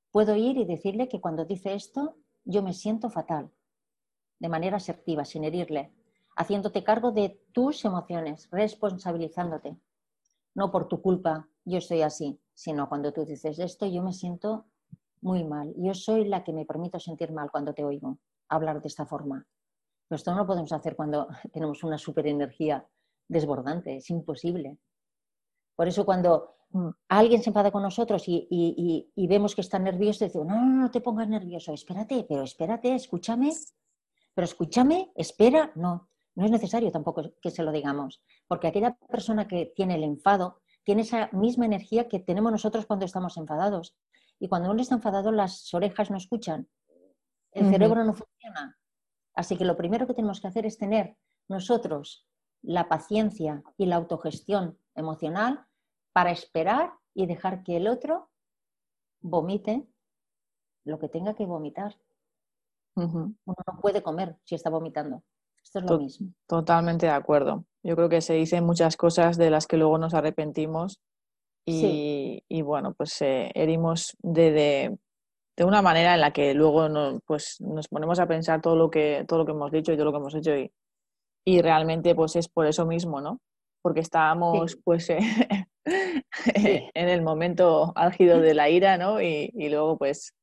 Puedo ir y decirle que cuando dice esto, yo me siento fatal, de manera asertiva, sin herirle, haciéndote cargo de tus emociones, responsabilizándote. No por tu culpa, yo estoy así, sino cuando tú dices esto, yo me siento muy mal. Yo soy la que me permito sentir mal cuando te oigo hablar de esta forma. Pero esto no lo podemos hacer cuando tenemos una superenergía desbordante, es imposible. Por eso cuando mm, alguien se enfada con nosotros y, vemos que está nervioso, decimos, no, no, no te pongas nervioso, espérate, pero espérate, escúchame, pero escúchame, espera, no, no es necesario tampoco que se lo digamos, porque aquella persona que tiene el enfado tiene esa misma energía que tenemos nosotros cuando estamos enfadados. Y cuando uno está enfadado, las orejas no escuchan, el cerebro no funciona. Así que lo primero que tenemos que hacer es tener nosotros la paciencia y la autogestión emocional para esperar y dejar que el otro vomite lo que tenga que vomitar. Uno no puede comer si está vomitando. Esto es lo mismo. Totalmente de acuerdo. Yo creo que se dicen muchas cosas de las que luego nos arrepentimos y, bueno, pues eh, herimos de, de una manera en la que luego no, pues, nos ponemos a pensar todo lo, que, todo lo que hemos dicho y todo lo que hemos hecho y, y realmente pues es por eso mismo, ¿no? Porque estábamos pues en el momento álgido de la ira, ¿no? Y, luego pues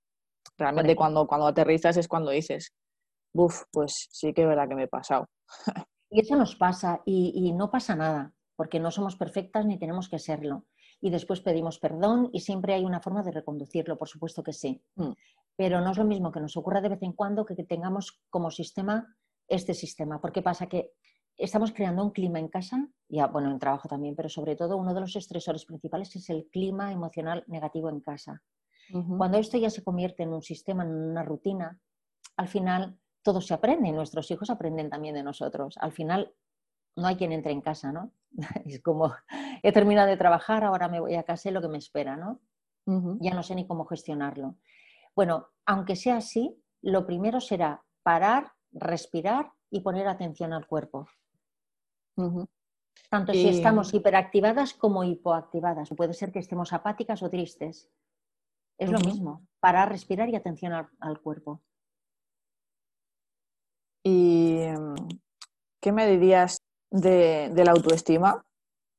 realmente cuando, cuando aterrizas es cuando dices, uff, pues sí que es verdad que me he pasado. Y eso nos pasa y, y no pasa nada, porque no somos perfectas ni tenemos que serlo y después pedimos perdón y siempre hay una forma de reconducirlo, por supuesto que sí. Mm. Pero no es lo mismo que nos ocurra de vez en cuando que, tengamos como sistema este sistema. Porque pasa que estamos creando un clima en casa, ya bueno, en trabajo también, pero sobre todo uno de los estresores principales es el clima emocional negativo en casa. Cuando esto ya se convierte en un sistema, en una rutina, al final todo se aprende nuestros hijos aprenden también de nosotros. Al final no hay quien entre en casa, ¿no? Es como, he terminado de trabajar, ahora me voy a casa y lo que me espera, ¿no? Ya no sé ni cómo gestionarlo. Bueno, aunque sea así, lo primero será parar, respirar y poner atención al cuerpo. Tanto si estamos hiperactivadas como hipoactivadas. Puede ser que estemos apáticas o tristes. Es lo mismo, parar, respirar y atención al, cuerpo. ¿Y qué me dirías de, la autoestima?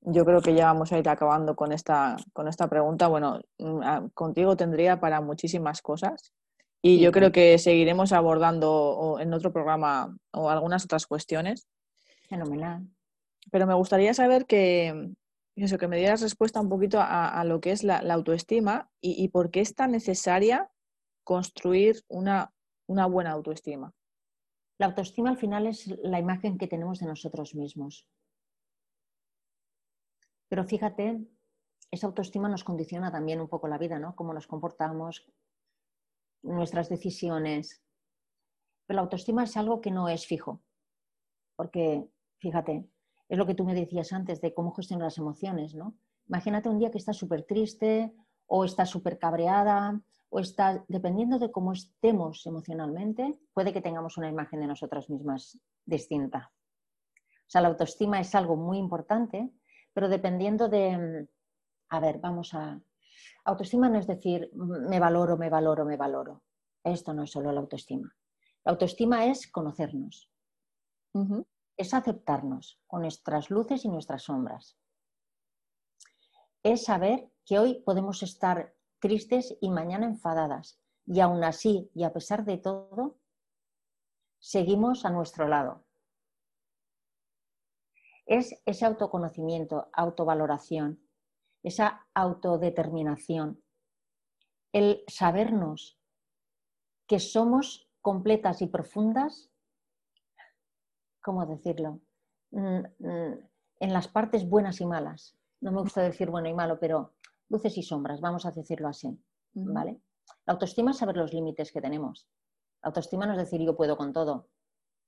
Yo creo que ya vamos a ir acabando con esta, con esta pregunta. Bueno, mm, ah, contigo tendría para muchísimas cosas y yo creo que seguiremos abordando en otro programa o algunas otras cuestiones. Fenomenal. Pero me gustaría saber que, eso, que me dieras respuesta un poquito a, lo que es la, autoestima y, por qué es tan necesaria construir una, una buena autoestima. La autoestima al final es la imagen que tenemos de nosotros mismos. Pero fíjate, esa autoestima nos condiciona también un poco la vida, ¿no? Cómo nos comportamos, nuestras decisiones. Pero la autoestima es algo que no es fijo. Porque, fíjate, es lo que tú me decías antes de cómo gestionar las emociones, ¿no? Imagínate un día que estás súper triste o estás súper cabreada o estás, dependiendo de cómo estemos emocionalmente, puede que tengamos una imagen de nosotras mismas distinta. O sea, la autoestima es algo muy importante, pero dependiendo de, a ver, vamos a, Autoestima no es decir, me valoro, me valoro, me valoro. Esto no es solo la autoestima. La autoestima es conocernos. Es aceptarnos con nuestras luces y nuestras sombras. Es saber que hoy podemos estar tristes y mañana enfadadas. Y aún así, y a pesar de todo, seguimos a nuestro lado. Es ese autoconocimiento, autovaloración, esa autodeterminación, el sabernos que somos completas y profundas, ¿cómo decirlo? Mm, mm, en las partes buenas y malas. No me gusta decir bueno y malo, pero luces y sombras, vamos a decirlo así. ¿vale? La autoestima es saber los límites que tenemos. La autoestima no es decir yo puedo con todo,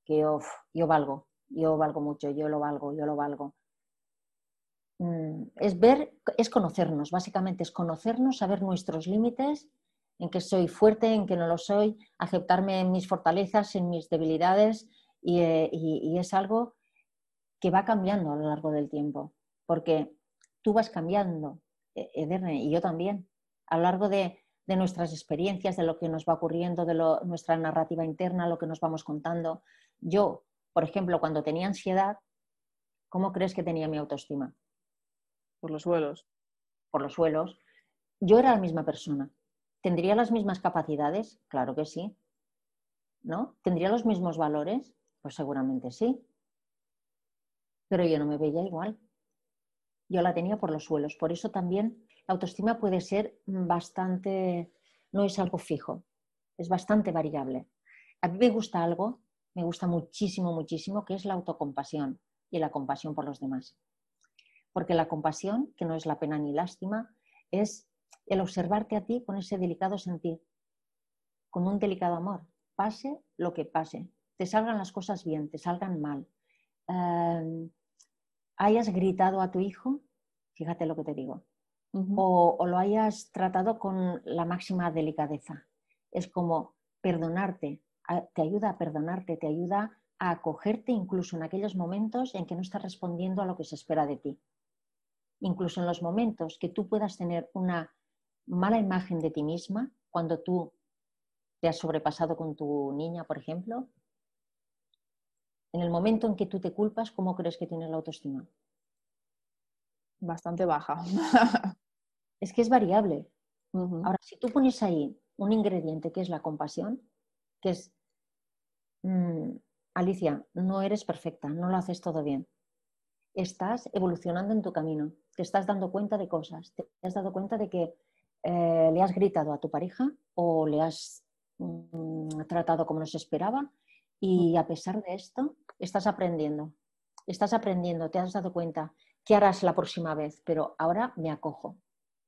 que yo valgo, yo valgo mucho, yo lo valgo, yo lo valgo. Mm, es ver, es conocernos, básicamente es conocernos, saber nuestros límites, en que soy fuerte, en que no lo soy, aceptarme en mis fortalezas, en mis debilidades, y, eh, es algo que va cambiando a lo largo del tiempo, porque tú vas cambiando, Ederne, y yo también, a lo largo de, nuestras experiencias, de lo que nos va ocurriendo, de nuestra narrativa interna, lo que nos vamos contando. Yo, por ejemplo, cuando tenía ansiedad, ¿cómo crees que tenía mi autoestima? Por los suelos. Por los suelos. Yo era la misma persona. ¿Tendría las mismas capacidades? Claro que sí. ¿No? ¿Tendría los mismos valores? Pues seguramente sí. Pero yo no me veía igual. Yo la tenía por los suelos. Por eso también la autoestima puede ser bastante, no es algo fijo, es bastante variable. A mí me gusta algo, me gusta muchísimo, muchísimo, que es la autocompasión y la compasión por los demás. Porque la compasión, que no es la pena ni lástima, es el observarte a ti con ese delicado sentir, con un delicado amor, pase lo que pase, te salgan las cosas bien, te salgan mal, em, hayas gritado a tu hijo, fíjate lo que te digo, o, o, lo hayas tratado con la máxima delicadeza. Es como perdonarte, te ayuda a perdonarte, te ayuda a acogerte incluso en aquellos momentos en que no estás respondiendo a lo que se espera de ti incluso en los momentos que tú puedas tener una mala imagen de ti misma, cuando tú te has sobrepasado con tu niña, por ejemplo, en el momento en que tú te culpas, ¿cómo crees que tienes la autoestima? Bastante baja. es que es variable. Ahora, si tú pones ahí un ingrediente que es la compasión, que es, mm, Alicia, no eres perfecta, no lo haces todo bien. Estás evolucionando en tu camino te estás dando cuenta de cosas, te has dado cuenta de que eh, le has gritado a tu pareja o le has mm, tratado como no se esperaba y a pesar de esto estás aprendiendo, estás aprendiendo, te has dado cuenta qué harás la próxima vez, pero ahora me acojo,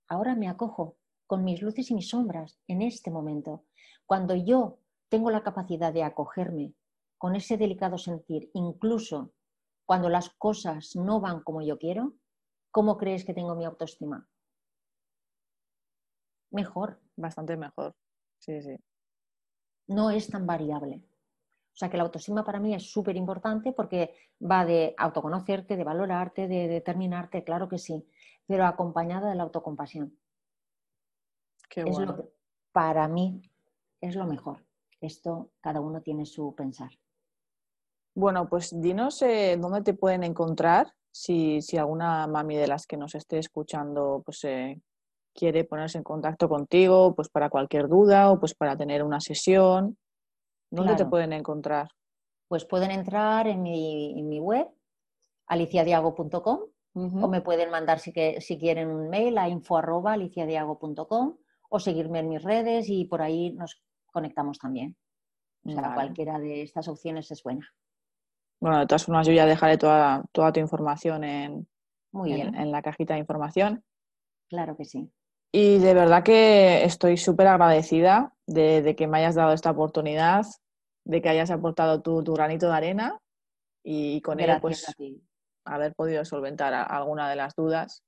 ahora me acojo con mis luces y mis sombras en este momento. Cuando yo tengo la capacidad de acogerme con ese delicado sentir, incluso cuando las cosas no van como yo quiero, ¿cómo crees que tengo mi autoestima? Mejor. Bastante mejor. Sí, sí. No es tan variable. O sea que la autoestima para mí es súper importante porque va de autoconocerte, de valorarte, de determinarte, claro que sí, pero acompañada de la autocompasión. Qué bueno. para mí es lo mejor. Esto cada uno tiene su pensar. Bueno, pues dinos eh, dónde te pueden encontrar si, alguna mami de las que nos esté escuchando pues, eh, quiere ponerse en contacto contigo pues para cualquier duda o pues para tener una sesión. ¿Dónde te pueden encontrar? Pues pueden entrar en mi, web, aliciadiago.com, o me pueden mandar si, que, si quieren un mail a info.aliciadiago.com o seguirme en mis redes y por ahí nos conectamos también. O sea, cualquiera de estas opciones es buena. Bueno, de todas formas, yo ya dejaré toda, toda tu información en, en, la cajita de información. Claro que sí. Y de verdad que estoy súper agradecida de, que me hayas dado esta oportunidad, de que hayas aportado tu, granito de arena y, con él pues haber podido solventar alguna de las dudas.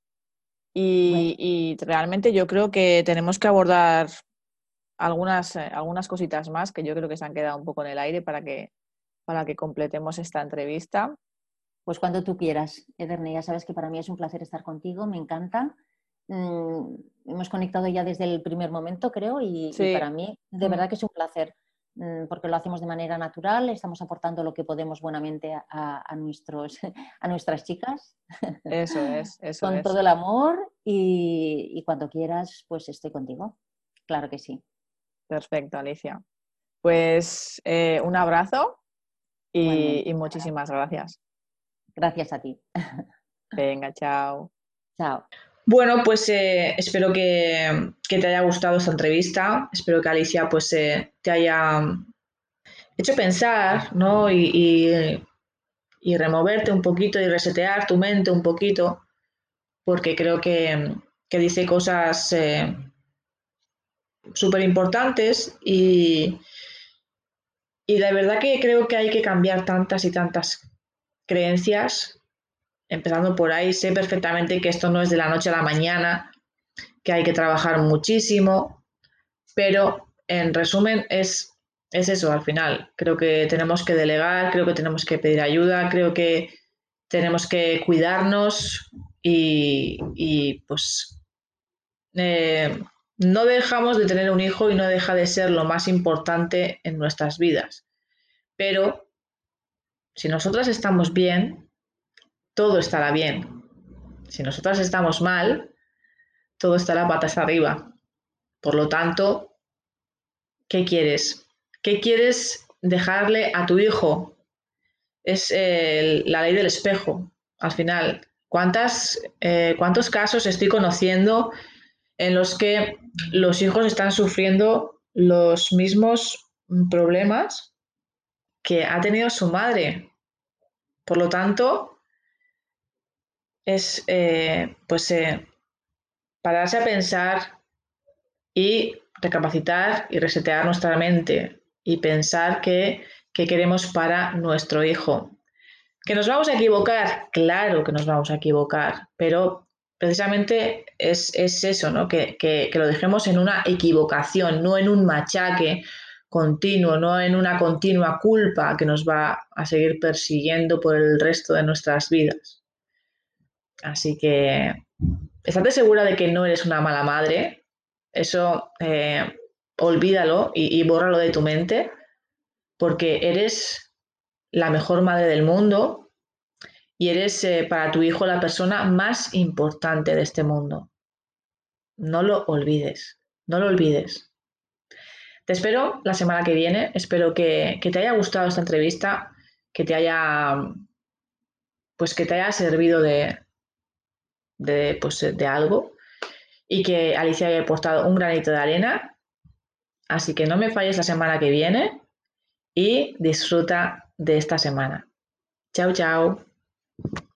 Y, realmente yo creo que tenemos que abordar algunas, eh, algunas cositas más que yo creo que se han quedado un poco en el aire para que, para que completemos esta entrevista. Pues cuando tú quieras, Ederne, ya sabes que para mí es un placer estar contigo, me encanta. Mm, hemos conectado ya desde el primer momento, creo, y, para mí de mm. verdad que es un placer, mm, porque lo hacemos de manera natural, estamos aportando lo que podemos buenamente a, nuestros, a nuestras chicas. Eso es, eso Con todo el amor y, cuando quieras, pues estoy contigo. Claro que sí. Perfecto, Alicia. Pues eh, un abrazo y, muchísimas gracias. Gracias a ti. Venga, chao. Chao. Bueno, pues eh, espero que, te haya gustado esta entrevista. Espero que Alicia pues, eh, te haya hecho pensar ¿no? y, removerte un poquito y resetear tu mente un poquito, porque creo que, dice cosas eh, súper importantes y, y de verdad que creo que hay que cambiar tantas y tantas creencias empezando por ahí, sé perfectamente que esto no es de la noche a la mañana, que hay que trabajar muchísimo, pero en resumen es, es eso al final. Creo que tenemos que delegar, creo que tenemos que pedir ayuda, creo que tenemos que cuidarnos y, pues eh, no dejamos de tener un hijo y no deja de ser lo más importante en nuestras vidas. Pero si nosotras estamos bien, todo estará bien. Si nosotras estamos mal, todo estará patas arriba. Por lo tanto, ¿qué quieres? ¿Qué quieres dejarle a tu hijo? Es la ley del espejo, al final. ¿Cuántas, eh, ¿Cuántos casos estoy conociendo en los que los hijos están sufriendo los mismos problemas que ha tenido su madre? Por lo tanto, es eh, pues eh, pararse a pensar y recapacitar y resetear nuestra mente y pensar qué queremos para nuestro hijo. ¿Que nos vamos a equivocar? Claro que nos vamos a equivocar, pero precisamente es, eso, ¿no? Que, que, lo dejemos en una equivocación, no en un machaque continuo, no en una continua culpa que nos va a seguir persiguiendo por el resto de nuestras vidas. Así que estate segura de que no eres una mala madre. Eso eh, olvídalo y, bórralo de tu mente, porque eres la mejor madre del mundo y eres eh, para tu hijo la persona más importante de este mundo. No lo olvides, no lo olvides. Te espero la semana que viene. Espero que, que te haya gustado esta entrevista, que te haya, pues que te haya servido de, de, pues, de algo y que Alicia haya aportado un granito de arena. Así que no me falles la semana que viene y disfruta de esta semana. Chao, chao.